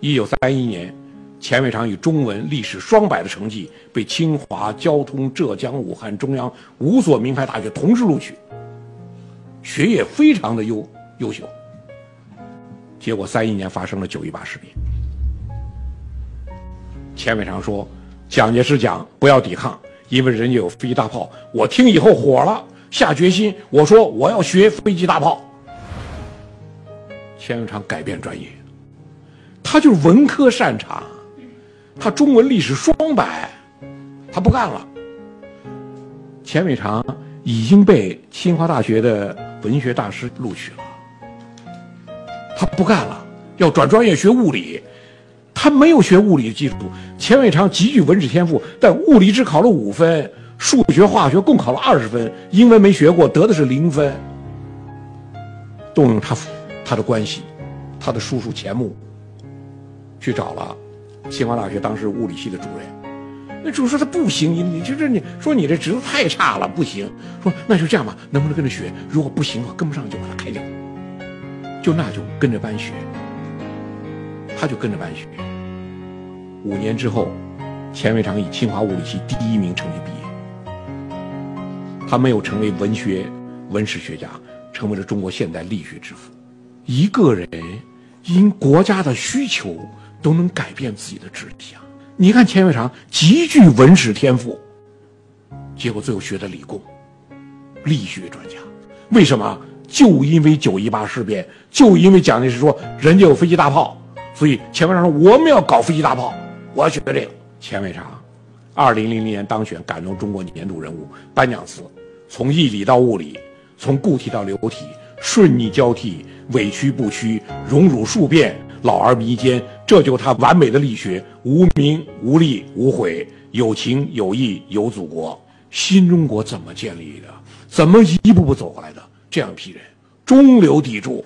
一九三一年，钱伟长以中文、历史双百的成绩被清华、交通、浙江、武汉中央五所名牌大学同时录取，学业非常的优优秀。结果三一年发生了九一八事变，钱伟长说：“蒋介石讲不要抵抗，因为人家有飞机大炮。”我听以后火了，下决心，我说我要学飞机大炮。钱伟长改变专业，他就是文科擅长，他中文历史双百，他不干了。钱伟长已经被清华大学的文学大师录取了。他不干了，要转专业学物理。他没有学物理的基础。钱伟长极具文史天赋，但物理只考了五分，数学、化学共考了二十分，英文没学过，得的是零分。动用他他的关系，他的叔叔钱穆去找了清华大学当时物理系的主任。那主任说他不行，你你就是你说你这侄子太差了，不行。说那就这样吧，能不能跟着学？如果不行的话，跟不上就把他开掉。就那就跟着班学，他就跟着班学。五年之后，钱伟长以清华物理系第一名成绩毕业。他没有成为文学文史学家，成为了中国现代力学之父。一个人因国家的需求都能改变自己的志向。你看钱伟长极具文史天赋，结果最后学的理工，力学专家。为什么？就因为九一八事变，就因为蒋介石说人家有飞机大炮，所以钱伟长说我们要搞飞机大炮，我要学这个。钱伟长，二零零零年当选感动中国年度人物颁奖词，从义理到物理，从固体到流体，顺逆交替，委屈不屈，荣辱数变，老而弥坚，这就是他完美的力学，无名无利无悔，有情有义有祖国。新中国怎么建立的？怎么一步步走过来的？这样一批人，中流砥柱，